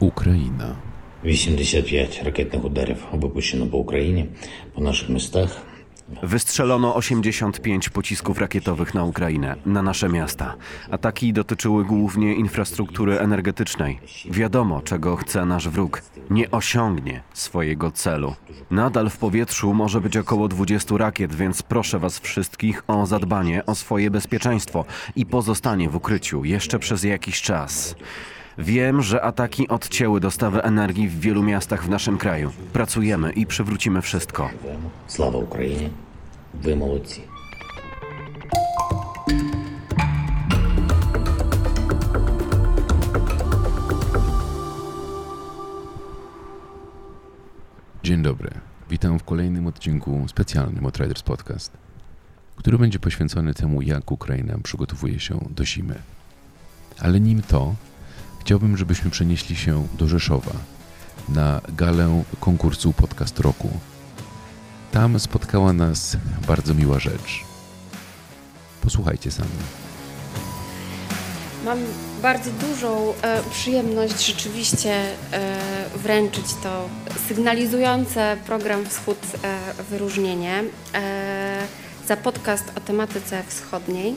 Ukraina. 85 rakietnych udarów wypuszczono po Ukrainie, po naszych miastach. Wystrzelono 85 pocisków rakietowych na Ukrainę, na nasze miasta. Ataki dotyczyły głównie infrastruktury energetycznej. Wiadomo, czego chce nasz wróg. Nie osiągnie swojego celu. Nadal w powietrzu może być około 20 rakiet, więc proszę Was wszystkich o zadbanie o swoje bezpieczeństwo i pozostanie w ukryciu jeszcze przez jakiś czas. Wiem, że ataki odcięły dostawę energii w wielu miastach w naszym kraju. Pracujemy i przywrócimy wszystko. Слава Україні! Ви молодці! Dzień dobry. Witam w kolejnym odcinku specjalnym od Riders Podcast, który będzie poświęcony temu, jak Ukraina przygotowuje się do zimy. Ale nim to, chciałbym, żebyśmy przenieśli się do Rzeszowa na galę konkursu Podcast Roku. Tam spotkała nas bardzo miła rzecz. Posłuchajcie sami. Mam bardzo dużą e, przyjemność rzeczywiście e, wręczyć to sygnalizujące program Wschód e, wyróżnienie e, za podcast o tematyce wschodniej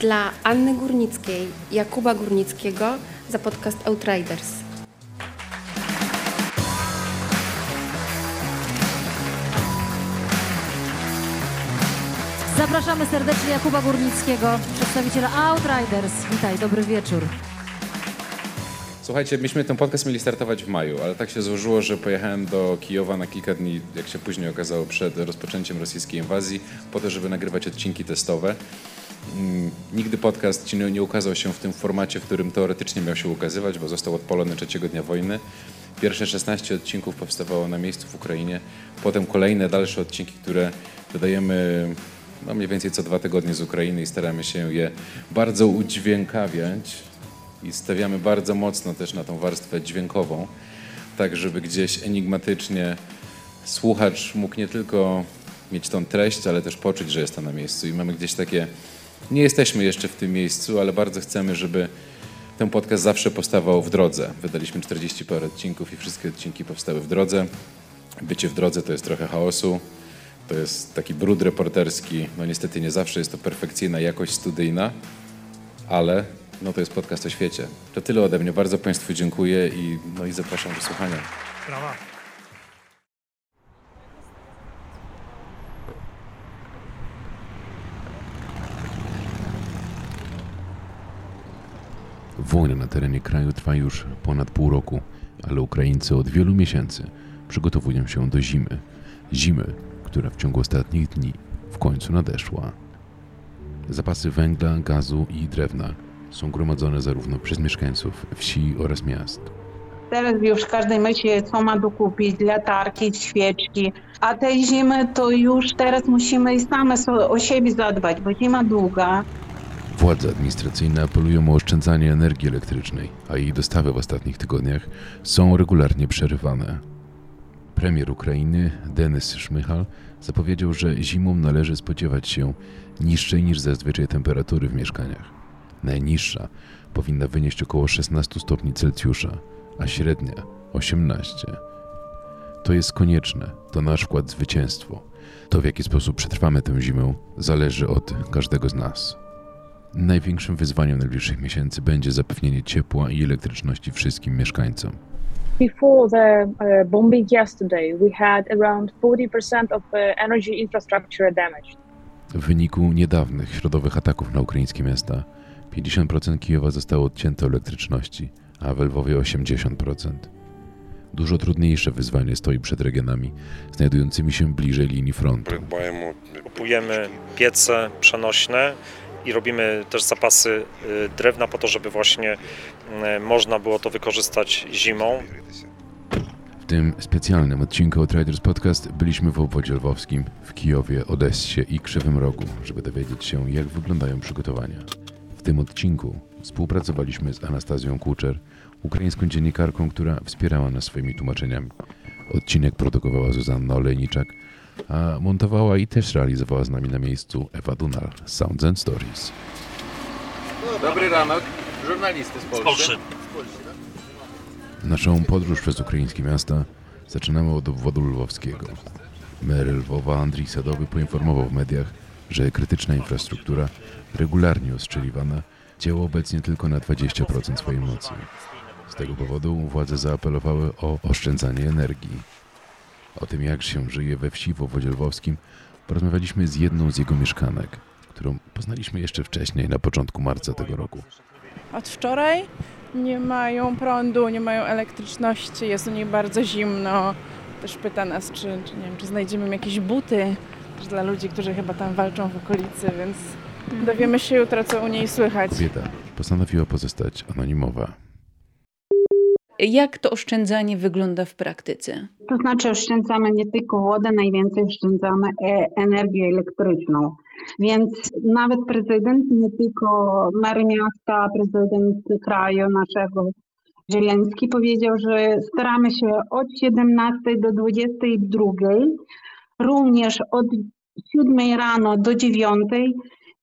dla Anny Górnickiej, Jakuba Górnickiego za podcast Outriders. Zapraszamy serdecznie Jakuba Górnickiego, przedstawiciela Outriders. Witaj, dobry wieczór. Słuchajcie, myśmy ten podcast mieli startować w maju, ale tak się złożyło, że pojechałem do Kijowa na kilka dni, jak się później okazało, przed rozpoczęciem rosyjskiej inwazji, po to, żeby nagrywać odcinki testowe. Mm, Nigdy podcast ci nie, ukazał się w tym formacie, w którym teoretycznie miał się ukazywać, bo został odpalony trzeciego dnia wojny. Pierwsze 16 odcinków powstawało na miejscu w Ukrainie, potem kolejne dalsze odcinki, które dodajemy no mniej więcej co dwa tygodnie z Ukrainy i staramy się je bardzo udźwiękawiać i stawiamy bardzo mocno też na tą warstwę dźwiękową, tak żeby gdzieś enigmatycznie słuchacz mógł nie tylko mieć tą treść, ale też poczuć, że jest tam na miejscu. I mamy gdzieś takie, nie jesteśmy jeszcze w tym miejscu, ale bardzo chcemy, żeby ten podcast zawsze powstawał w drodze. Wydaliśmy 40 parę odcinków i wszystkie odcinki powstały w drodze. Bycie w drodze to jest trochę chaosu, to jest taki brud reporterski. No niestety nie zawsze jest to perfekcyjna jakość studyjna, ale no to jest podcast o świecie. To tyle ode mnie. Bardzo Państwu dziękuję i, no i zapraszam do słuchania. Wojna na terenie kraju trwa już ponad pół roku, ale Ukraińcy od wielu miesięcy przygotowują się do zimy. Zimy, która w ciągu ostatnich dni w końcu nadeszła. Zapasy węgla, gazu i drewna są gromadzone zarówno przez mieszkańców wsi oraz miast. Teraz już każdy myśli, co ma dokupić, latarki, świeczki. A tej zimy to już teraz musimy i same o siebie zadbać, bo zima długa. Władze administracyjne apelują o oszczędzanie energii elektrycznej, a jej dostawy w ostatnich tygodniach są regularnie przerywane. Premier Ukrainy Denis Szmychal zapowiedział, że zimą należy spodziewać się niższej niż zazwyczaj temperatury w mieszkaniach. Najniższa powinna wynieść około 16 stopni Celsjusza, a średnia 18. To jest konieczne, to nasz wkład w zwycięstwo. To w jaki sposób przetrwamy tę zimę zależy od każdego z nas. Największym wyzwaniem najbliższych miesięcy będzie zapewnienie ciepła i elektryczności wszystkim mieszkańcom. Before the uh, bombing yesterday, we had around 40% of uh, energy infrastructure damaged. W wyniku niedawnych środowych ataków na ukraińskie miasta 50% Kijowa zostało odcięte elektryczności, a we Lwowie 80%. Dużo trudniejsze wyzwanie stoi przed regionami znajdującymi się bliżej linii frontu. Kupujemy piece przenośne, i robimy też zapasy y, drewna po to, żeby właśnie y, można było to wykorzystać zimą. W tym specjalnym odcinku od Riders Podcast byliśmy w obwodzie lwowskim, w Kijowie, Odessie i Krzywym Rogu, żeby dowiedzieć się, jak wyglądają przygotowania. W tym odcinku współpracowaliśmy z Anastazją Kuczer, ukraińską dziennikarką, która wspierała nas swoimi tłumaczeniami. Odcinek produkowała Zuzanna Olejniczak, montowała i też realizowała z nami na miejscu Ewa Dunal Sounds and Stories. Dobry ranok, żurnalisty z Polski. Naszą podróż przez ukraińskie miasta zaczynamy od obwodu lwowskiego. Mer Lwowa Andrii Sadowy poinformował w mediach, że krytyczna infrastruktura, regularnie ostrzeliwana, działa obecnie tylko na 20% swojej mocy. Z tego powodu władze zaapelowały o oszczędzanie energii. O tym, jak się żyje we wsi w obwodzie lwowskim, porozmawialiśmy z jedną z jego mieszkanek, którą poznaliśmy jeszcze wcześniej, na początku marca tego roku. Od wczoraj nie mają prądu, nie mają elektryczności, jest u nich bardzo zimno. Też pyta nas, czy, czy, nie wiem, czy znajdziemy jakieś buty też dla ludzi, którzy chyba tam walczą w okolicy, więc dowiemy się jutro, co u niej słychać. Kobieta postanowiła pozostać anonimowa. Jak to oszczędzanie wygląda w praktyce? To znaczy oszczędzamy nie tylko wodę, najwięcej oszczędzamy e- energię elektryczną. Więc nawet prezydent, nie tylko mer miasta, prezydent kraju naszego Zieleński powiedział, że staramy się od 17 do 22, również od 7 rano do 9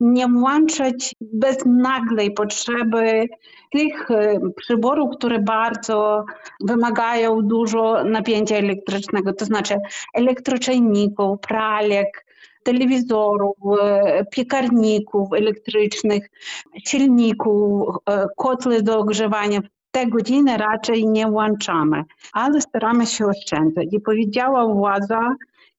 nie włączać bez nagłej potrzeby tych e, przyborów, które bardzo wymagają dużo napięcia elektrycznego, to znaczy elektroczajników, pralek, telewizorów, e, piekarników elektrycznych, silników, e, kotły do ogrzewania. Te godziny raczej nie włączamy, ale staramy się oszczędzać. I powiedziała władza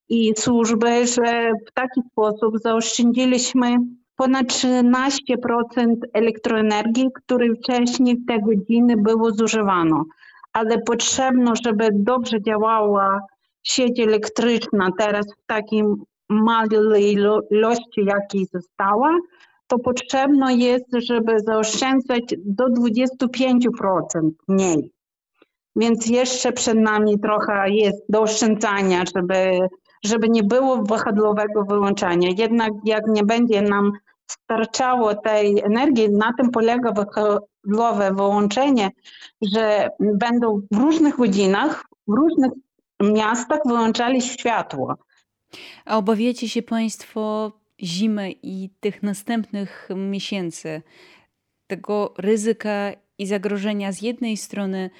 i służby, że w taki sposób zaoszczędziliśmy ponad 13% elektroenergii, której wcześniej w te godziny było zużywano. Ale potrzebno, żeby dobrze działała sieć elektryczna teraz w takiej małej ilości, jakiej została, to potrzebno jest, żeby zaoszczędzać do 25% mniej. Więc jeszcze przed nami trochę jest do oszczędzania, żeby, żeby nie było wahadłowego wyłączania. Jednak jak nie będzie nam starczało tej energii, na tym polega wahadłowe wyłączenie, że będą w różnych godzinach, w różnych miastach wyłączali światło. A obawiacie się Państwo zimy i tych następnych miesięcy, tego ryzyka i zagrożenia z jednej strony,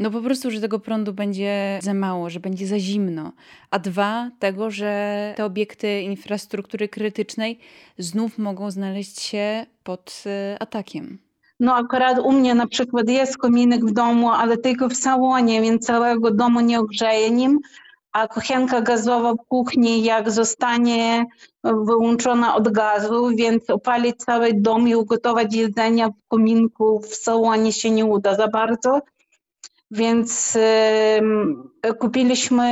no po prostu, że tego prądu będzie za mało, że będzie za zimno, a dwa, tego, że te obiekty infrastruktury krytycznej znów mogą znaleźć się pod e, atakiem. No akurat u mnie na przykład jest kominek w domu, ale tylko w salonie, więc całego domu nie ogrzeje nim, a kuchenka gazowa w kuchni jak zostanie wyłączona od gazu, więc opalić cały dom i ugotować jedzenie w kominku w salonie się nie uda za bardzo. Więc kupiliśmy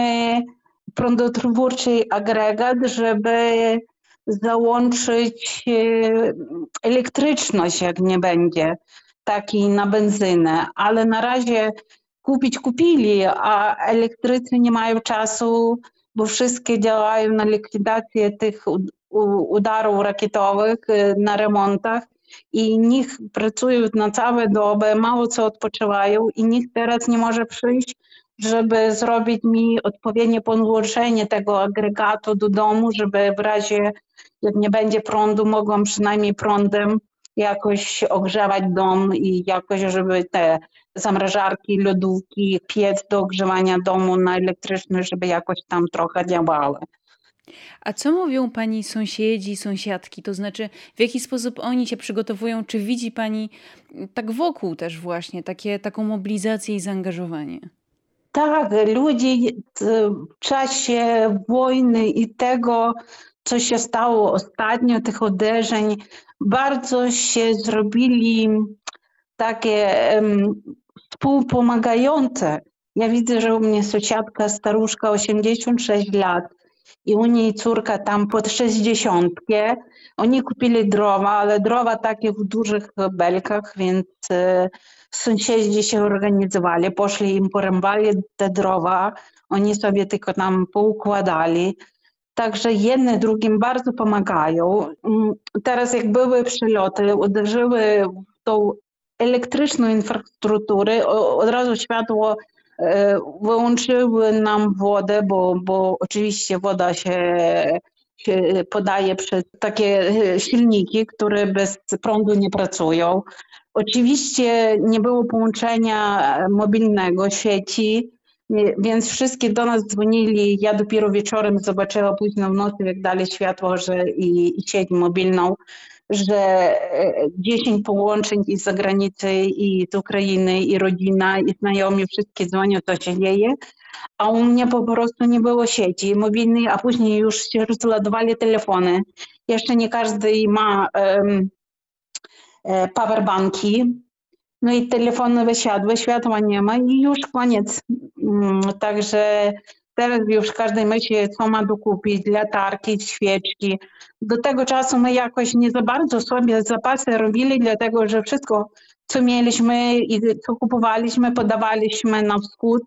prądotwórczy agregat, żeby załączyć elektryczność, jak nie będzie takiej na benzynę, ale na razie kupić kupili, a elektrycy nie mają czasu, bo wszystkie działają na likwidację tych udarów rakietowych, y, na remontach i niech pracują na całe dobę, mało co odpoczywają i nikt teraz nie może przyjść, żeby zrobić mi odpowiednie podłączenie tego agregatu do domu, żeby w razie jak nie będzie prądu, mogłam przynajmniej prądem jakoś ogrzewać dom i jakoś, żeby te zamrażarki, lodówki, piec do ogrzewania domu na elektryczność, żeby jakoś tam trochę działały. A co mówią pani sąsiedzi, sąsiadki? To znaczy, w jaki sposób oni się przygotowują? Czy widzi pani tak wokół też właśnie takie, taką mobilizację i zaangażowanie? Tak, ludzie w czasie wojny i tego, co się stało ostatnio, tych uderzeń, bardzo się zrobili takie um, współpomagające. Ja widzę, że u mnie sąsiadka staruszka 86 lat i u niej córka tam pod 60. Oni kupili drowa, ale drowa takie w dużych belkach, więc e, sąsiedzi się organizowali, poszli im porębali te drowa, oni sobie tylko tam poukładali. Także jedne drugim bardzo pomagają. Mm, teraz jak były przyloty, uderzyły w tą elektryczną infrastrukturę, od razu światło wyłączyły nam wodę, bo, bo oczywiście woda się się podaje przez takie silniki, które bez prądu nie pracują. Oczywiście nie było połączenia mobilnego sieci, więc wszystkie do nas dzwonili. Ja dopiero wieczorem zobaczyła późno w nocy, jak dali światło, że i, i sieć mobilną, że 10 połączeń i z zagranicy, i z Ukrainy, i rodzina, i znajomi, wszystkie dzwonią, co się dzieje. A u mnie po prostu nie było sieci mobilnej, a później już się rozładowali telefony. Jeszcze nie każdy ma um, powerbanki. No i telefony wysiadły, światła nie ma i już koniec. Także teraz już każdy myśli, co ma dokupić, latarki, świeczki. Do tego czasu my jakoś nie za bardzo sobie zapasy robili, dlatego że wszystko, co mieliśmy i co kupowaliśmy, podawaliśmy na wschód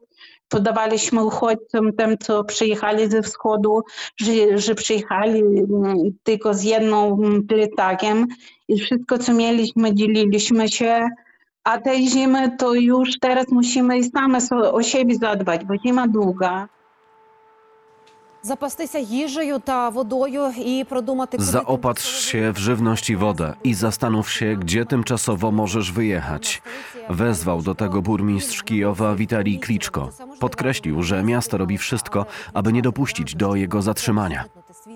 podawaliśmy uchodźcom, tym, co przyjechali ze wschodu, że, że przyjechali tylko z jedną plecakiem i wszystko, co mieliśmy, dzieliliśmy się. A tej zimy to już teraz musimy same o siebie zadbać, bo zima długa. Zapastися їжею та водою і продумати Zaopatrz się w żywność i wodę i zastanów się, gdzie tymczasowo możesz wyjechać. Wezwał do tego burmistrz Kijowa Witalij Kliczko. Podkreślił, że miasto robi wszystko, aby nie dopuścić do jego zatrzymania.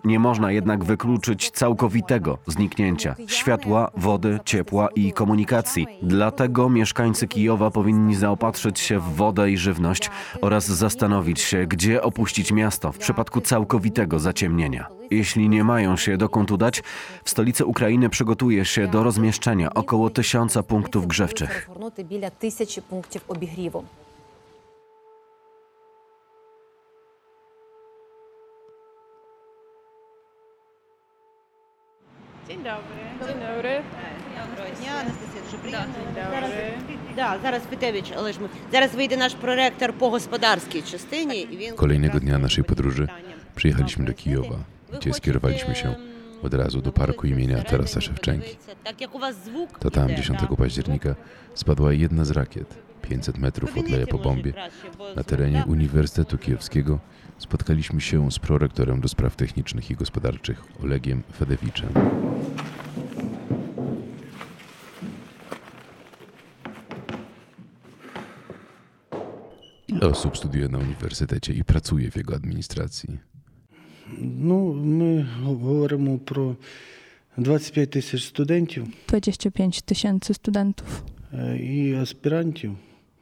Nie można jednak wykluczyć całkowitego zniknięcia światła, wody, ciepła i komunikacji. Dlatego mieszkańcy Kijowa powinni zaopatrzyć się w wodę i żywność oraz zastanowić się, gdzie opuścić miasto w przypadku całkowitego zaciemnienia. Jeśli nie mają się dokąd udać, w stolicy Ukrainy przygotuje się do rozmieszczenia około tysiąca punktów grzewczych. dobry. Dzień dobry. Доброго дня, Анастасія, дуже приємно. Dzień Зараз, dobry. да, зараз Фетевич, але ж ми зараз вийде наш проректор по господарській частині, і він Kolejnego dnia naszej podróży przyjechaliśmy do Kijowa, gdzie skierowaliśmy się od razu do parku imienia Tarasa Szewczenki. так як у вас звук To tam іде, 10 да. października spadła jedna z rakiet. 500 metrów od leja po bombie. Na terenie Uniwersytetu Kijowskiego spotkaliśmy się z prorektorem do spraw technicznych i gospodarczych Olegiem Fedewiczem. Ile osób studiuje na uniwersytecie i pracuje w jego administracji? No, my mówimy pro 25 tysięcy studentów. 25 tysięcy studentów. I aspirantów,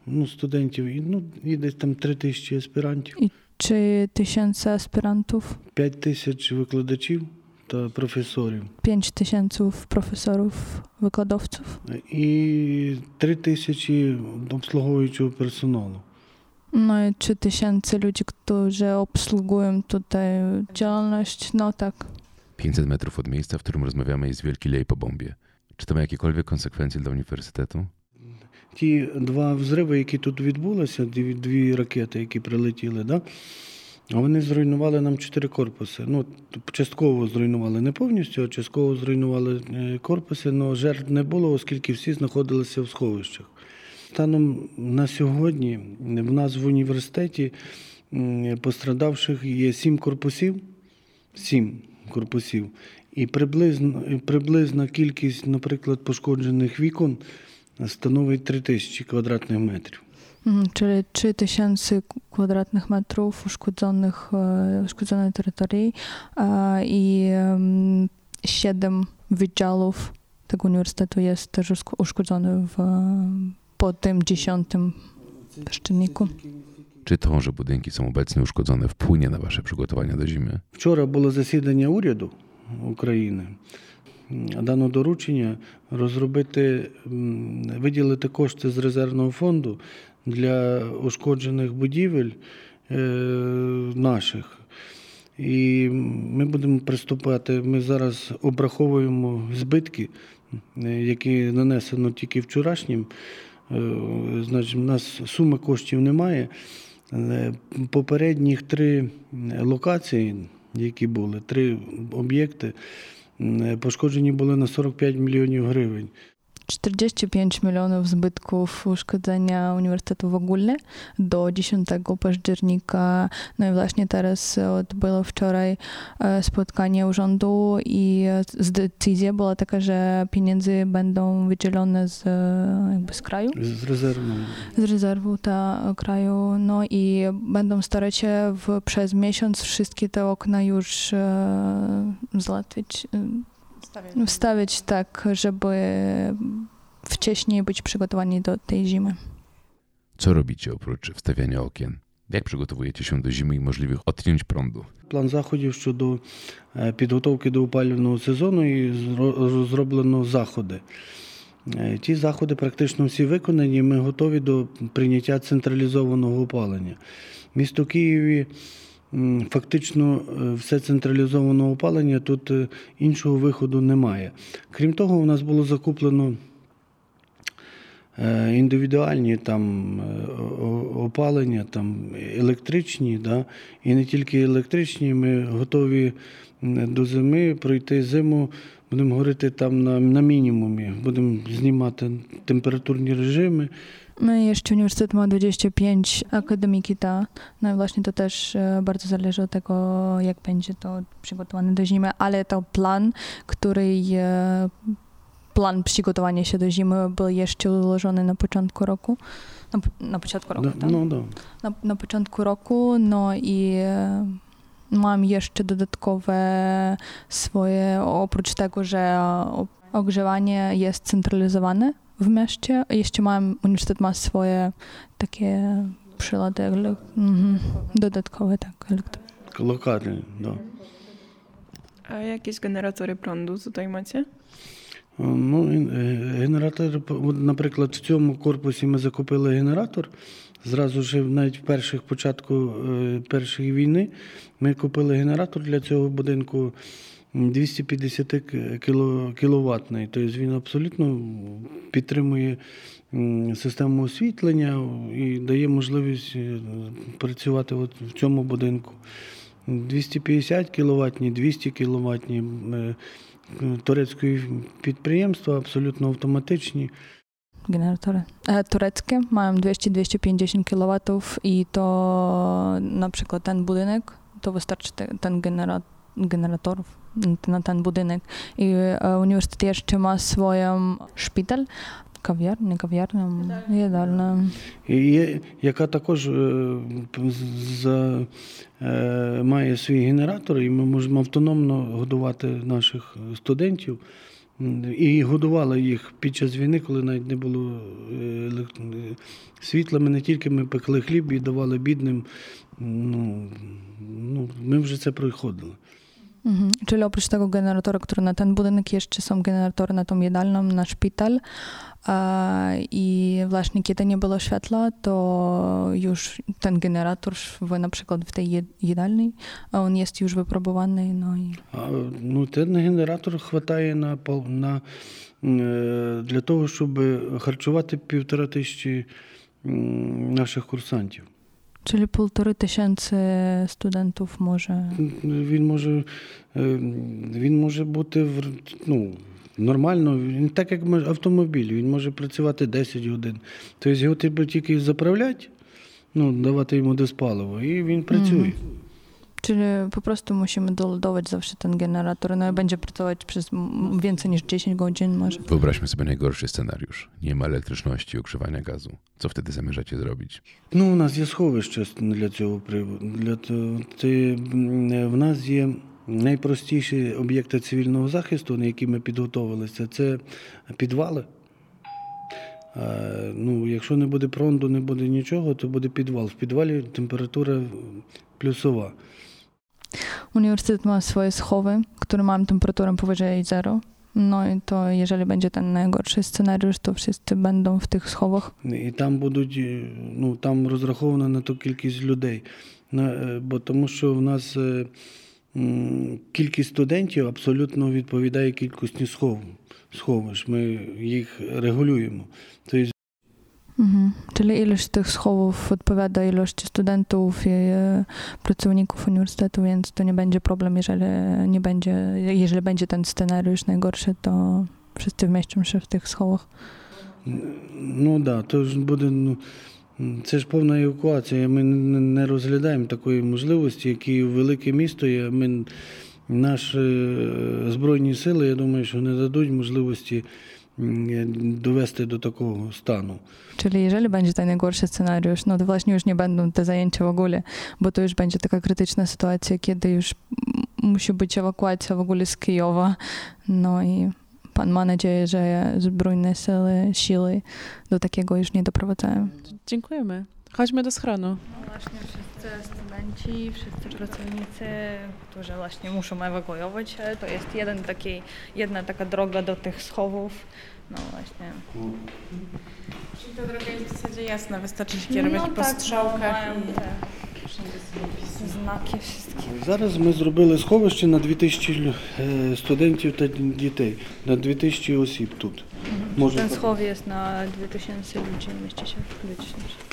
no studentów, i, no, i tam 3 tysiące aspirantów. I czy tysięcy aspirantów? 5 tysięcy wykładaczy to profesorów. 5 tysięcy profesorów, wykładowców. E, I 3 tysięcy obsługującego personelu. No i 3 tysięcy ludzi, którzy obsługują tutaj działalność. No tak. 500 metrów od miejsca, w którym rozmawiamy, jest wielki lej po bombie. Czy to ma jakiekolwiek konsekwencje dla uniwersytetu? Ті два взриви, які тут відбулися, дві, дві ракети, які прилетіли, да? вони зруйнували нам чотири корпуси. Ну, частково зруйнували не повністю, а частково зруйнували е, корпуси, але жертв не було, оскільки всі знаходилися в сховищах. Станом на сьогодні в нас в університеті пострадавших є сім корпусів, сім корпусів. І приблизно, приблизна кількість, наприклад, пошкоджених вікон становить 3 тисячі квадратних метрів. Czyli 3 tysięcy kwadratnych metrów uszkodzonych, uszkodzonej terytorii i em, 7 wydziałów tego uniwersytetu jest też uszkodzony w, po tym dziesiątym czynniku. Czy to, że budynki są obecnie uszkodzone, wpłynie na Wasze przygotowania do zimy? Вчора було засідання уряду України. Дано доручення розробити, виділити кошти з резервного фонду для ушкоджених будівель наших. І ми будемо приступати. Ми зараз обраховуємо збитки, які нанесено тільки вчорашнім. Е, Значить, у нас суми коштів немає. Е, Попередніх три локації, які були, три об'єкти, пошкоджені були на 45 мільйонів гривень. 45 milionów zbytków uszkodzenia uniwersytetu w ogóle do 10 października. No i właśnie teraz odbyło wczoraj spotkanie urzędu i decyzja była taka, że pieniądze będą wydzielone z, jakby z kraju. Z rezerwu. Z rezerwu ta kraju. No i będą starać się w, przez miesiąc wszystkie te okna już e, załatwić. Wstawiać. Tak, żeby wcześniej być przygotowani do tej zimy. Co robicie oprócz wstawiania okien? Jak przygotowujecie się do zimy i możliwych odcięć prądu? План заходів щодо підготовки до опалювального сезону і зроблено заходи. Ті заходи практично всі виконані. Ми готові до прийняття централізованого опалення. Місто Києві фактично все централізоване опалення, тут іншого виходу немає. Крім того, у нас було закуплено індивідуальні там опалення, там електричні, да? і не тільки електричні, ми готові до зими пройти зиму. Будемо говорити там на, на мінімумі, будемо знімати температурні режими. My jeszcze uniwersytet ma 25 akademiki, ta, no i właśnie to też bardzo zależy od tego, jak będzie to przygotowane do zimy, ale to plan, który plan przygotowania się do zimy był jeszcze ułożony na początku roku. Na, na początku roku, no, tak? No, no. Na, na początku roku, no i mam jeszcze dodatkowe swoje, oprócz tego, że ogrzewanie jest centralizowane w mieście, jeszcze mam, uniwersytet ma swoje takie przylady mhm, dodatkowe, tak, Lokalne, no. A jakieś generatory prądu tutaj macie? Ну, генератор, наприклад, в цьому корпусі ми закупили генератор. Зразу ж навіть в перших початку першої війни ми купили генератор для цього будинку 250 кіловатний. Тобто він абсолютно підтримує систему освітлення і дає можливість працювати от в цьому будинку. 250 кіловатні, 200 кіловатні турецької підприємства, абсолютно автоматичні. Generatory tureckie mają 200-250 kW i to na przykład ten budynek, to wystarczy ten na ten budynek. I uniwersytet jeszcze ma swoją szpital, кав'ярня, кав'ярня, їдальня. І є, яка також за, має свій генератор, і ми можемо автономно годувати наших студентів. І годували їх під час війни, коли навіть не було світла. Ми не тільки ми пекли хліб і давали бідним. Ну, ну, Ми вже це проходили. Mhm. Czyli oprócz tego generatora, który na ten budynek, jeszcze są generatory na tą jadalną, na szpital. I właśnie kiedy nie było światła, to już ten generator w, na przykład w tej jadalnej, on jest już wypróbowany. No, i... ну, ten генератор хватає на, на, для того, щоб харчувати півтора тисячі наших курсантів. Czyli полтори tysięcy studentów może. Він може, він може бути ну, нормально, він так як автомобіль, він може працювати 10 годин. Тобто його треба тільки заправляти, ну, давати йому диспаливо, і він працює. Czyli po prostu musimy doladować zawsze ten generator, no i będzie pracować przez więcej niż 10 godzin może. Wyobraźmy sobie najgorszy scenariusz. Nie ma elektryczności, ogrzewania gazu. Co wtedy zamierzacie zrobić? Ну, у нас є сховище для цього приводу. Для того, це, в нас є найпростіші об'єкти цивільного захисту, на які ми підготовилися, це підвали. Ну, Якщо не буде пронду, не буде нічого, то буде підвал. В підвалі температура плюсова. Uniwersytet ma swoje schowy, które mają temperaturę powyżej zero. No i to jeżeli będzie ten najgorszy scenariusz, to wszyscy będą w tych schowach. І там будуть, ну там розраховано на ту кількість людей. Бо тому що в нас кількість студентів абсолютно відповідає кількості схов, сховищ. Ми їх регулюємо. Тобто Mhm. Czyli ilość tych schowów odpowiada ilości studentów i pracowników uniwersytetu, więc to nie będzie problem, jeżeli nie będzie, jeżeli będzie ten scenariusz najgorszy, to wszyscy wmieszczą się w tych schowach. Ну так, да, то ж буде. Ну, це ж повна евакуація. Ми не не розглядаємо такої можливості, які велике місто є. Ми, наші е, Збройні сили, я думаю, що не дадуть можливості м, довести до такого стану. Czyli jeżeli będzie ten najgorszy scenariusz, no to właśnie już nie będą te zajęcia w ogóle, bo to już będzie taka krytyczna sytuacja, kiedy już m- musi być ewakuacja w ogóle z Kijowa. No i pan ma nadzieję, że zbrojne siły, siły do takiego już nie doprowadzają. Dziękujemy. Chodźmy do schronu. No właśnie wszyscy studenci, wszyscy pracownicy, którzy właśnie muszą ewakuować się, to jest jeden taki, jedna taka droga do tych schowów. No właśnie. Czyli ta droga jest w zasadzie jasna, wystarczy się kierować No po tak, strzałkach mają i... te Znaki wszystkie. Зараз ми зробили сховище на 2000 лю- е, студентів та дітей, на 2000 осіб тут. Може, Ten так. schowek jest na 2000 ludzi, mieści się 2000.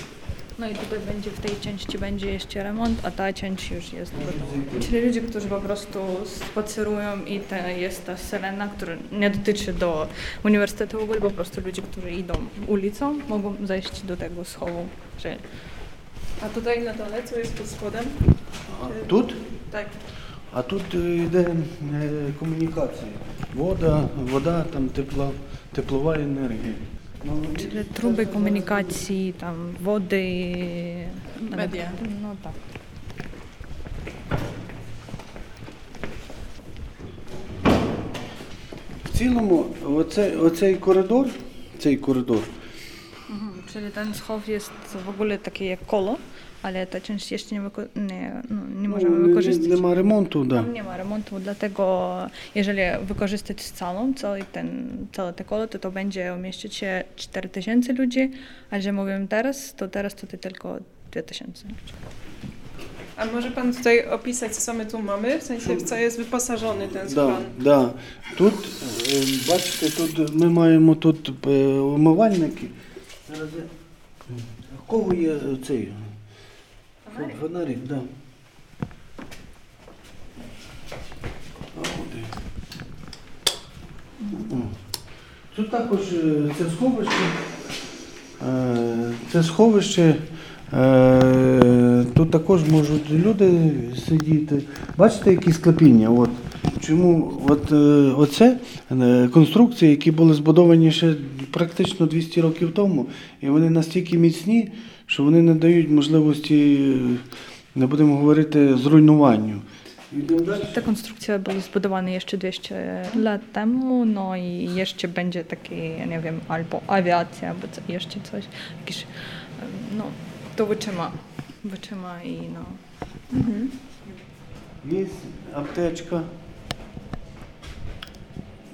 No i tutaj będzie w tej części będzie jeszcze remont, a ta część już jest gotowa. Czyli ludzie, którzy po prostu spacerują i to jest ta syrena, która nie dotyczy do uniwersytetu w ogóle, po prostu ludzie, którzy idą ulicą, mogą zejść do tego schowu. Że A tutaj na dole, co jest pod spodem? Тут? Tak. А тут е, йде е, комунікація. Вода, вода, там тепла, теплова енергія. Труби комунікації, там, води. Медіа. Ну, так. В цілому оце, оцей коридор, цей коридор. Czyli ten schow jest w ogóle takie jak kolo, ale ta część jeszcze nie, nie, no, nie no, możemy no, wykorzystać. Nie, nie ma remontu, da. No, nie ma remontu, dlatego jeżeli wykorzystać całą, cały ten, całe te kolo, to to będzie umieścić się 4000 ludzi, a jeżeli mówię teraz, to teraz to tylko 2000 ludzi. A może pan tutaj opisać, co my tu mamy, w sensie w co jest wyposażony ten skład? Da, da. Tu, e, baczcie, tu my mamy tu e, umywalniki. Koło jest, Цей? Фонарик? Да. А, от Тут також е, це сховище. Е, Це сховище. е, Тут також можуть люди сидіти. Бачите, які склепіння? От. Чому от, оце конструкції, які були збудовані ще практично 200 років тому, і вони настільки міцні, що вони не дають можливості, е, не будемо говорити, зруйнуванню. Ta konstrukcja była zbudowana jeszcze 200 lat temu, no i jeszcze będzie taki, ja nie wiem, albo awiacja, albo co, jeszcze coś, jakiś, em, no, to wytrzyma, wytrzyma i no. Є аптечка.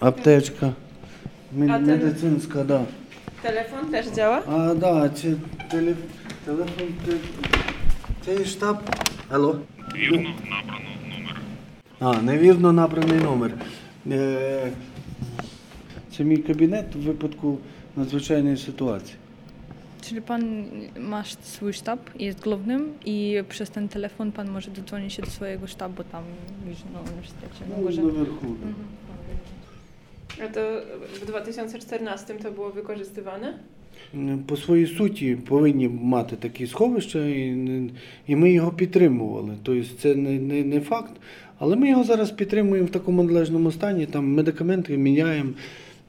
Аптечка. Медицинська, так. Да. Telefon też działa? А, да, це телеф... телефон. Це... це є штаб. Алло? Вірно набрано номер. А, невірно набраний номер. Е... Це мій кабінет в випадку надзвичайної ситуації. Czyli pan ma swój sztab, jest głównym i przez ten telefon pan może dodzwonić się do swojego sztabu tam gdzieś na uniwersytecie. na Ну, górze. наверху. Mhm. A to w 2014 to było wykorzystywane? По своїй суті повинні мати такі сховища, і, і ми його підтримували. Тобто це не, не, не факт, але ми його зараз підтримуємо в такому належному стані, там медикаменти міняємо.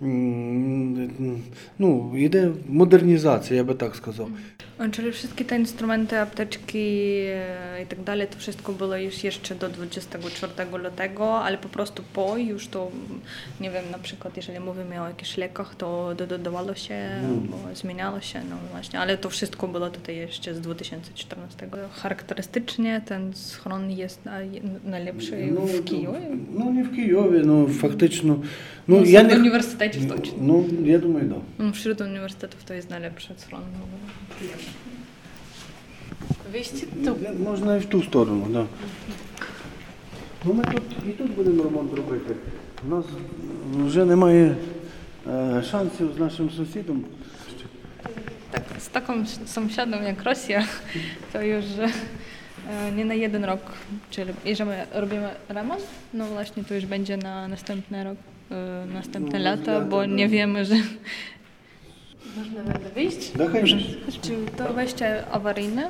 М, Ну, йде модернізація, я би так сказав. Czyli wszystkie te instrumenty, apteczki e, i tak dalej, to wszystko było już jeszcze do 24 lutego, ale po prostu po już to, nie wiem, na przykład jeżeli mówimy o jakichś lekach, to do- dodawało się, Mm. bo zmieniało się, no właśnie, ale to wszystko było tutaj jeszcze z 2014. Charakterystycznie ten schron jest naj, najlepszy Ну, w Kijowie. Ну, не в Києві, ну фактично. Ну, Ну, я в не... університеті точно. Ну, я думаю, так. Да. No, wśród uniwersytetów to jest najlepszy schron. w ogóle. Wyjście tu. Можна і в ту сторону, так. Да. Ну, ми тут і тут будемо ремонт робити. У нас вже немає е, шансів з нашим сусідом. Tak, z taką s- sąsiadą jak Rosja, to już e, nie na jeden rok, czyli jeżeli robimy remont, no właśnie to już będzie na następny rok, e, Y, następne no, lata, bo nie wiemy, że... Można wyjść? No Dobrze. To wejście awaryjne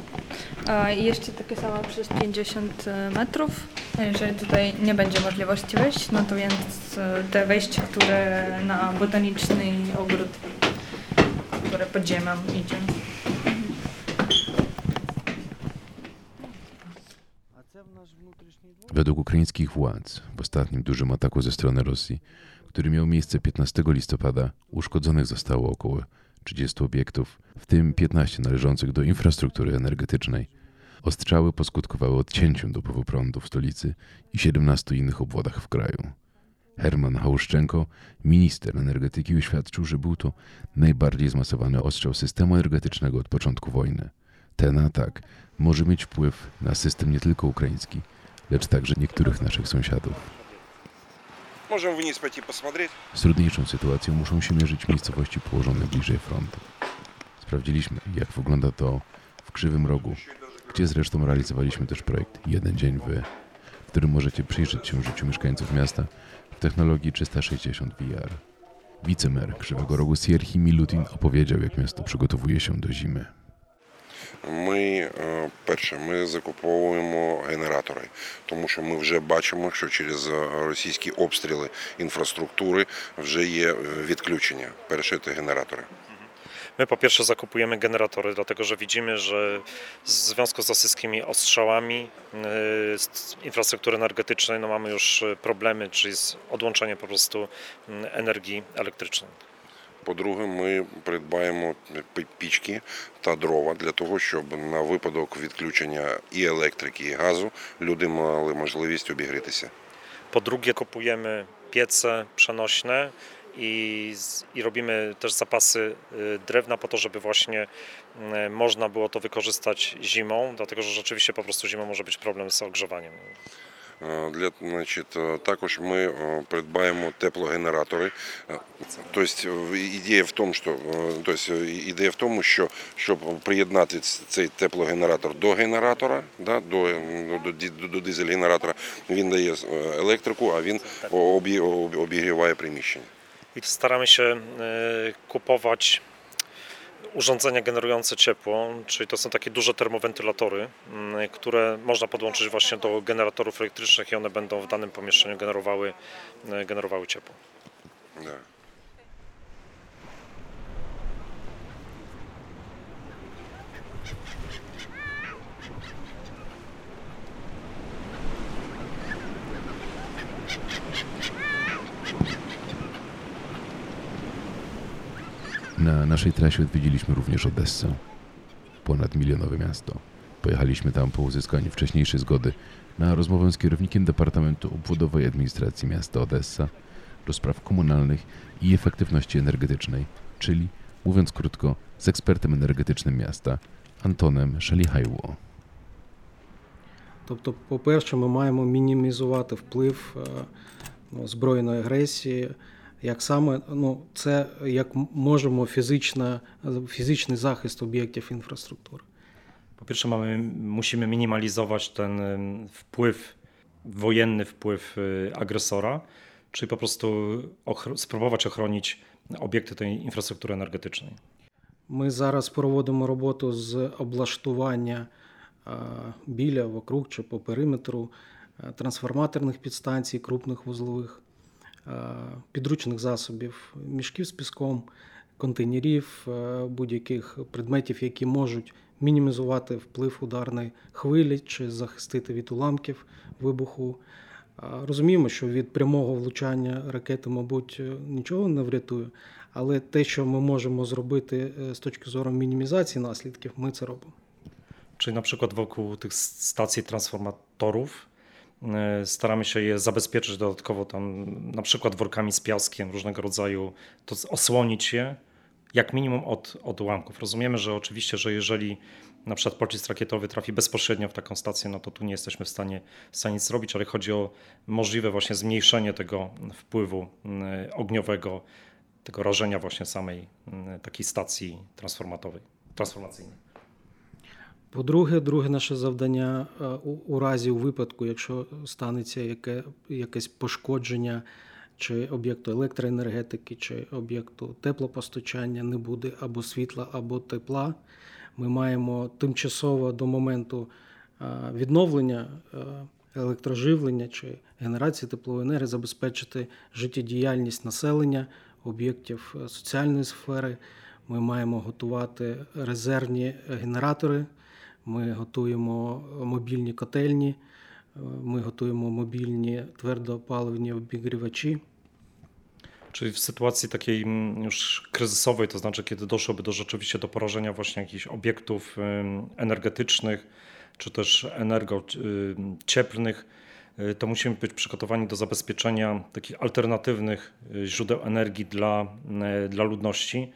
i jeszcze takie samo przez 50 y, metrów. No, jeżeli tutaj nie będzie możliwości wejść, no to więc y, te wejście, które na botaniczny ogród, które podziemem idzie. A co w nasz wnutry Według ukraińskich władz w ostatnim dużym ataku ze strony Rosji, który miał miejsce 15 listopada, uszkodzonych zostało około 30 obiektów, w tym 15 należących do infrastruktury energetycznej. Ostrzały poskutkowały odcięciem dopływu prądu w stolicy i 17 innych obwodach w kraju. Herman Hałuszczenko, minister energetyki, oświadczył, że był to najbardziej zmasowany ostrzał systemu energetycznego od początku wojny. Ten atak może mieć wpływ na system nie tylko ukraiński, lecz także niektórych naszych sąsiadów. Можем вниз пойти посмотреть. Z trudniejszą sytuacją muszą się mierzyć miejscowości położone bliżej frontu. Sprawdziliśmy, jak wygląda to w Krzywym Rogu, gdzie zresztą realizowaliśmy też projekt Jeden Dzień Wy, w którym możecie przyjrzeć się życiu mieszkańców miasta w technologii 360 VR. Wicemer Krzywego Rogu Sierhi Milutin opowiedział, jak miasto przygotowuje się do zimy. Ми е, перше, ми закуповуємо генератори, тому що ми вже бачимо, що через е, російські обстріли інфраструктури вже є е, відключення. Перше це генератори. My po pierwsze zakupujemy generatory, dlatego że widzimy, że w związku z rosyjskimi ostrzałami yy, z infrastruktury energetycznej no mamy już y, problemy, czyli z odłączenie po prostu mm, energii elektrycznej. По-друге, ми придбаємо пі- пічки та дрова для того, щоб на випадок відключення і електрики, і газу люди мали можливість обігрітися. Drugie kupujemy piece przenośne i, i robimy też zapasy drewna po to, żeby właśnie można było to wykorzystać zimą, dlatego że rzeczywiście po prostu zimą może być problem z ogrzewaniem. Е, Для, значить, е, також ми е, придбаємо теплогенератори. Тобто ідея в тому, що, тобто, ідея в тому, що щоб приєднати цей теплогенератор до генератора, да, до, до, до, до дизель-генератора, він дає електрику, а він обігріває приміщення. Staramy się kupować urządzenia generujące ciepło, czyli to są takie duże termowentylatory, y, które można podłączyć właśnie do generatorów elektrycznych i one będą w danym pomieszczeniu generowały, y, generowały ciepło. Да. Na naszej trasie odwiedziliśmy również Odessę, ponadmilionowe miasto. Pojechaliśmy tam po uzyskaniu wcześniejszej zgody na rozmowę z kierownikiem Departamentu Obwodowej Administracji Miasta Odessa do spraw komunalnych i efektywności energetycznej, czyli, mówiąc krótko, z ekspertem energetycznym miasta Antonem Szalihajło. Тобто, по-перше, ми маємо мінімізувати вплив е, ну, збройної агресії. Як саме ну, це як можемо фізична, фізичний захист об'єктів інфраструктури. Po pierwsze mamy, musimy minimalizować ten wpływ, wojenny wpływ y, agresora, czyli po prostu ochro- spróbować ochronić obiekty tej infrastruktury energetycznej. Ми зараз проводимо роботу з облаштування е, біля, вокруг чи по периметру е, трансформаторних підстанцій, крупних вузлових, е, підручних засобів, мішків з піском, контейнерів, е, будь-яких предметів, які можуть мінімізувати вплив ударної хвилі чи захистити від уламків вибуху. Е, Розуміємо, що від прямого влучання ракети, мабуть, е, нічого не врятує, але те, що ми можемо зробити е, з точки зору мінімізації наслідків, ми це робимо. Czyli na przykład wokół tych stacji transformatorów staramy się je zabezpieczyć dodatkowo tam na przykład workami z piaskiem różnego rodzaju, to osłonić je jak minimum od, od ułamków. Rozumiemy, że oczywiście, że jeżeli na przykład pocisk rakietowy trafi bezpośrednio w taką stację, no to tu nie jesteśmy w stanie, w stanie nic zrobić, ale chodzi o możliwe właśnie zmniejszenie tego wpływu y, ogniowego, tego rażenia właśnie samej y, takiej stacji transformatowej, transformacyjnej. По-друге, друге наше завдання е, у, разі у випадку, якщо станеться яке, якесь пошкодження чи об'єкту електроенергетики, чи об'єкту теплопостачання не буде або світла, або тепла. Ми маємо тимчасово до моменту відновлення електроживлення чи генерації теплової енергії забезпечити життєдіяльність населення, об'єктів соціальної сфери. Ми маємо готувати резервні генератори, ми готуємо мобільні котельні, ми готуємо мобільні твердопаливні обігрівачі. Czyli w sytuacji takiej już kryzysowej, to znaczy kiedy doszłoby do rzeczywiście do porażenia właśnie jakichś obiektów energetycznych, czy też energocieplnych, to musimy być przygotowani do zabezpieczenia takich alternatywnych źródeł energii dla, dla ludności,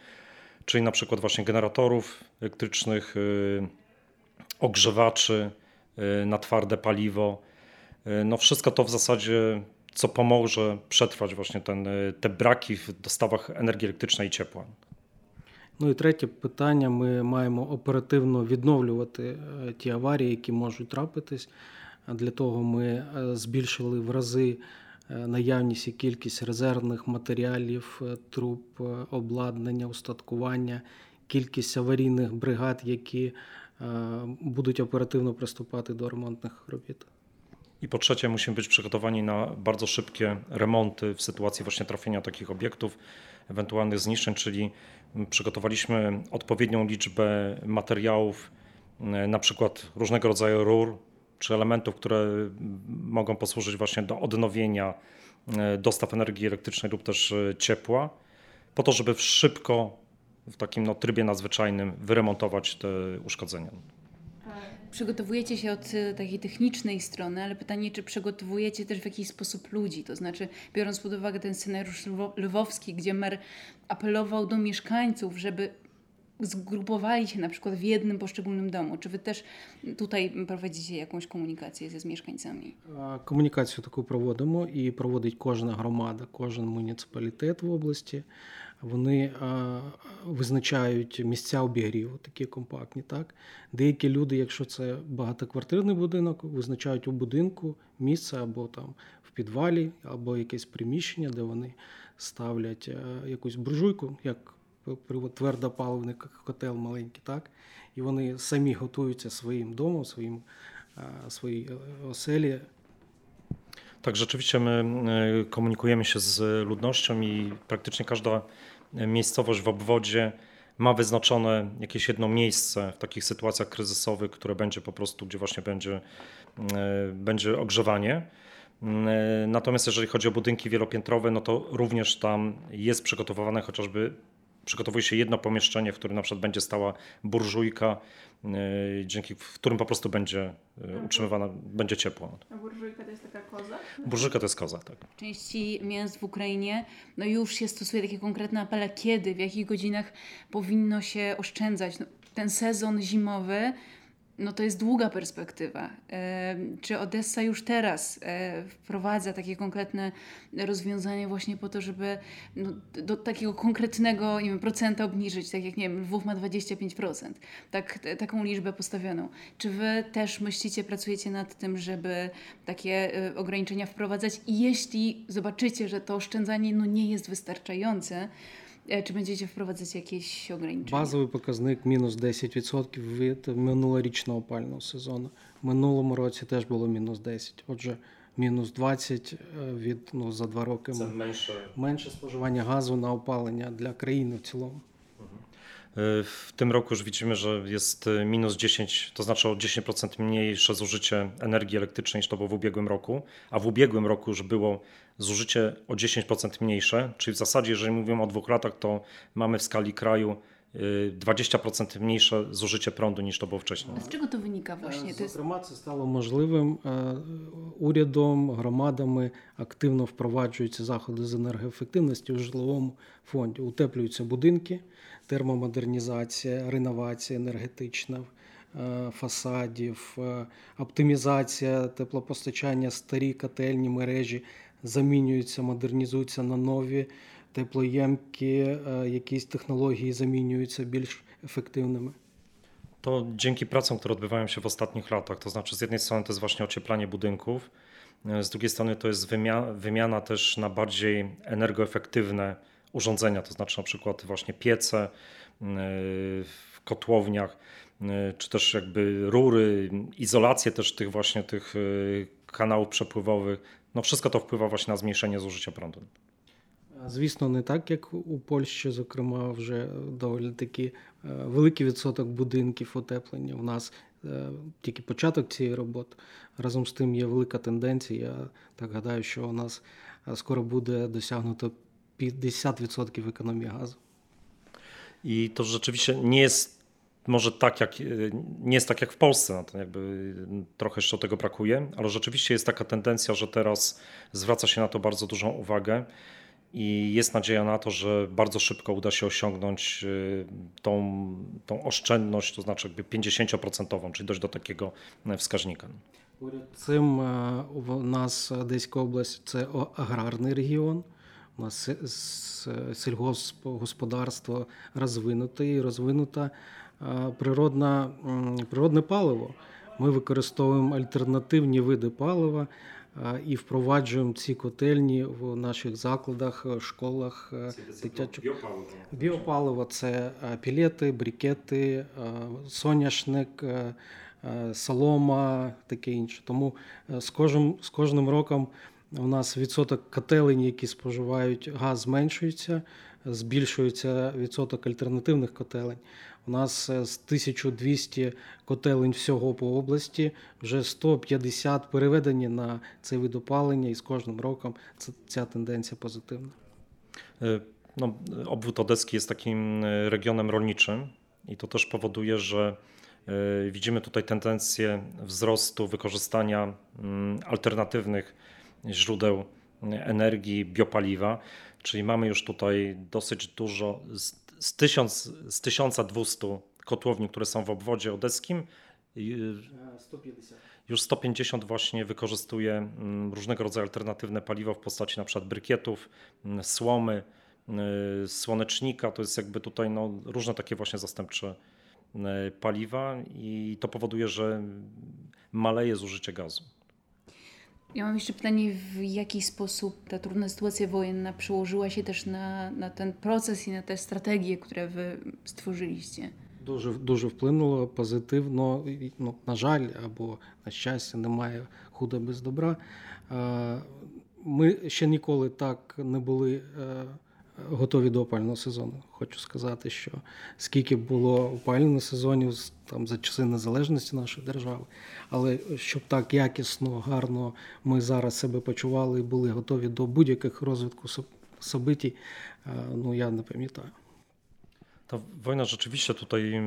czyli na przykład właśnie generatorów elektrycznych, ogrzewaczy na twarde paliwo. No wszystko to w zasadzie, co pomoże przetrwać właśnie ten, te braki w dostawach energii електричної і ciepła. Ну і третє питання: ми маємо оперативно відновлювати ті аварії, які можуть трапитись. Для того ми збільшили в рази наявність і кількість резервних матеріалів, труб, обладнання, устаткування, кількість аварійних бригад, які будуть оперативно приступати до ремонтних робіт. I po trzecie, musimy być przygotowani na bardzo szybkie remonty w sytuacji właśnie trafienia takich obiektów, ewentualnych zniszczeń, czyli przygotowaliśmy odpowiednią liczbę materiałów, na przykład różnego rodzaju rur czy elementów, które mogą posłużyć właśnie do odnowienia dostaw energii elektrycznej lub też ciepła, po to, żeby szybko w takim no, trybie nadzwyczajnym wyremontować te uszkodzenia. Przygotowujecie się od takiej technicznej strony, ale pytanie, czy przygotowujecie też w jakiś sposób ludzi? To znaczy, biorąc pod uwagę ten scenariusz lwowski, gdzie mer apelował do mieszkańców, żeby zgrupowali się na przykład w jednym poszczególnym domu. Czy wy też tutaj prowadzicie jakąś komunikację ze z mieszkańcami? Комунікацію таку проводимо і проводить кожна громада, кожен муніципалітет в області. Вони визначають місця обігріву, такі компактні. Так? Деякі люди, якщо це багатоквартирний будинок, визначають у будинку місце або там в підвалі, або якесь приміщення, де вони ставлять якусь буржуйку, як твердопаливний котел маленький, так? І вони самі готуються своїм домом, своїм, своїй оселі. Tak, rzeczywiście my komunikujemy się z ludnością i praktycznie każda miejscowość w obwodzie ma wyznaczone jakieś jedno miejsce w takich sytuacjach kryzysowych, które będzie po prostu, gdzie właśnie będzie, będzie ogrzewanie. Natomiast jeżeli chodzi o budynki wielopiętrowe, no to również tam jest przygotowywane chociażby przygotowuje się jedno pomieszczenie, w którym na przykład będzie stała burżujka, dzięki w którym po prostu będzie utrzymywana, będzie ciepło. A burżujka to jest taka koza? Burżujka to jest koza, tak. W części miast w Ukrainie no już się stosuje takie konkretne apele, kiedy, w jakich godzinach powinno się oszczędzać. No, ten sezon zimowy no to jest długa perspektywa. Czy Odessa już teraz wprowadza takie konkretne rozwiązanie właśnie po to, żeby no, do takiego konkretnego nie wiem, procenta obniżyć, tak jak nie wiem, Lwów ma 25%, tak, taką liczbę postawioną. Czy wy też myślicie, pracujecie nad tym, żeby takie ograniczenia wprowadzać i jeśli zobaczycie, że to oszczędzanie no, nie jest wystarczające, Чи będziecie впроваджувати якісь ограничення? Базовий показник мінус 10% від минулорічного опального сезону. В минулому році теж було мінус 10. Отже, мінус 20 від ну, за два роки Це менше. менше споживання газу на опалення для країни в цілому. W tym roku już widzimy, że jest minus 10, to znaczy o 10% mniejsze zużycie energii elektrycznej niż to było w ubiegłym roku, a w ubiegłym roku już było zużycie o 10% mniejsze, czyli w zasadzie, jeżeli mówimy o dwóch latach, to mamy w skali kraju 20% mniejsze zużycie prądu niż to było wcześniej. A z czego to wynika właśnie? To jest... Зокрема, це стало можливим урядом, громадами активно впроваджуються заходи з енергоефективності у житловому фонді. Утеплюються будинки, Термомодернізація, реновація енергетична фасадів, оптимізація теплопостачання, старі котельні мережі замінюються, модернізуються на нові теплоємкі, якісь технології замінюються більш ефективними. To dzięki pracom, które odbywają się w ostatnich latach, to znaczy z jednej strony to jest właśnie ocieplanie budynków, Z drugiej strony to jest wymiana, wymiana też na bardziej energoefektywne urządzenia, to znaczy na przykład właśnie piece w kotłowniach, czy też jakby rury, izolację też tych właśnie tych kanałów przepływowych. No wszystko to wpływa właśnie na zmniejszenie zużycia prądu. Звісно, не так, як у Польщі, зокрема, вже доволі таки великий відсоток будинків утеплення. У нас тільки початок цієї роботи. Разом з тим є велика тенденція. Я так гадаю, що у нас скоро буде досягнуто 50% економії газу. I to rzeczywiście nie jest może tak jak, nie jest tak jak w Polsce, no to jakby trochę jeszcze tego brakuje, ale rzeczywiście jest taka tendencja, że teraz zwraca się na to bardzo dużą uwagę i jest nadzieja na to, że bardzo szybko uda się osiągnąć tą, tą oszczędność, to znaczy jakby 50%, czyli dojść do takiego wskaźnika. Поряд цим у нас Одеська область це аграрний регіон. У нас сільгоспгосподарство розвинуте і розвинута природна, природне паливо. Ми використовуємо альтернативні види палива і впроваджуємо ці котельні в наших закладах, школах. дитячих. Біопаливо. Біопаливо це пілети, брикети, соняшник, солома, таке інше. Тому з кожним, з кожним роком у нас відсоток котелень, які споживають газ, зменшується, збільшується відсоток альтернативних котелень. У нас з 1200 котелень всього по області, вже 150 переведені на цей вид опалення, і з кожним роком ця тенденcja pozytywna. No, obwód odecki jest takim regionem rolniczym i to też powoduje, że widzimy tutaj tendencję wzrostu wykorzystania alternatywnych źródeł energii, biopaliwa, czyli mamy już tutaj dosyć dużo, z, 1000, z 1200 kotłowni, które są w obwodzie odeskim, 150. już 150 właśnie wykorzystuje różnego rodzaju alternatywne paliwo w postaci na przykład brykietów, słomy, słonecznika. To jest jakby tutaj no, różne takie właśnie zastępcze paliwa i to powoduje, że maleje zużycie gazu. Ja mam jeszcze pytanie, w jaki sposób ta trudna sytuacja wojenna przełożyła się też na, na ten proces i na te strategie, które wy stworzyliście? Дуже дуже вплинуло позитивно. Ну, на жаль, або на щастя, немає худа без добра. Ми ще ніколи так не були готові до опального сезону. Хочу сказати, що скільки було опальних сезонів там за часи незалежності нашої держави, але щоб так якісно, гарно ми зараз себе почували і були готові до будь-яких розвитку событий, ну я не пам'ятаю. Ta wojna rzeczywiście tutaj,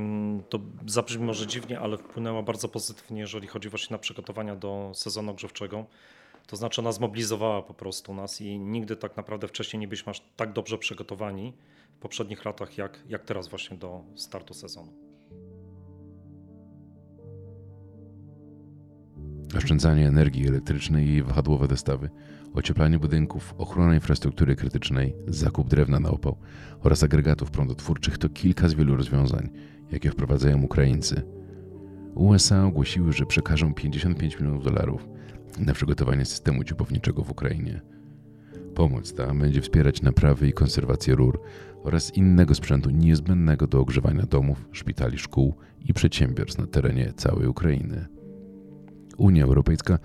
to zabrzmi może dziwnie, ale wpłynęła bardzo pozytywnie, jeżeli chodzi właśnie na przygotowania do sezonu grzewczego. To znaczy ona zmobilizowała po prostu nas i nigdy tak naprawdę wcześniej nie byliśmy aż tak dobrze przygotowani w poprzednich latach, jak, jak teraz właśnie do startu sezonu. Oszczędzanie energii elektrycznej i wahadłowe dostawy, ocieplanie budynków, ochrona infrastruktury krytycznej, zakup drewna na opał oraz agregatów prądotwórczych to kilka z wielu rozwiązań, jakie wprowadzają Ukraińcy. USA ogłosiły, że przekażą 55 milionów dolarów na przygotowanie systemu ciepłowniczego w Ukrainie. Pomoc ta będzie wspierać naprawy i konserwację rur oraz innego sprzętu niezbędnego do ogrzewania domów, szpitali, szkół i przedsiębiorstw na terenie całej Ukrainy. Unia Europejska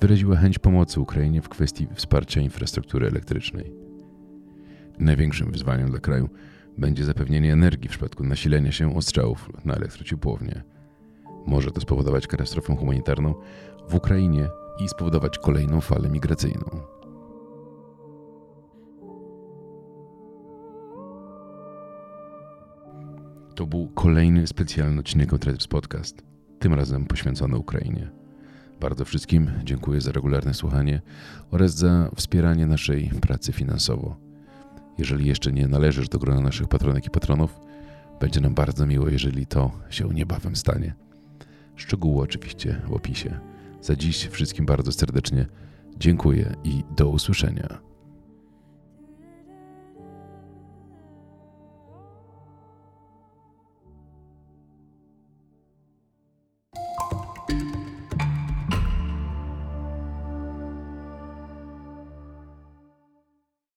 wyraziła chęć pomocy Ukrainie w kwestii wsparcia infrastruktury elektrycznej. Największym wyzwaniem dla kraju będzie zapewnienie energii w przypadku nasilenia się ostrzałów na elektrociepłownię. Może to spowodować katastrofę humanitarną w Ukrainie i spowodować kolejną falę migracyjną. To był kolejny specjalny odcinek Outriders Podcast, tym razem poświęcony Ukrainie. Bardzo wszystkim dziękuję za regularne słuchanie oraz za wspieranie naszej pracy finansowo. Jeżeli jeszcze nie należysz do grona naszych patronek i patronów, będzie nam bardzo miło, jeżeli to się niebawem stanie. Szczegóły oczywiście w opisie. Za dziś wszystkim bardzo serdecznie dziękuję i do usłyszenia.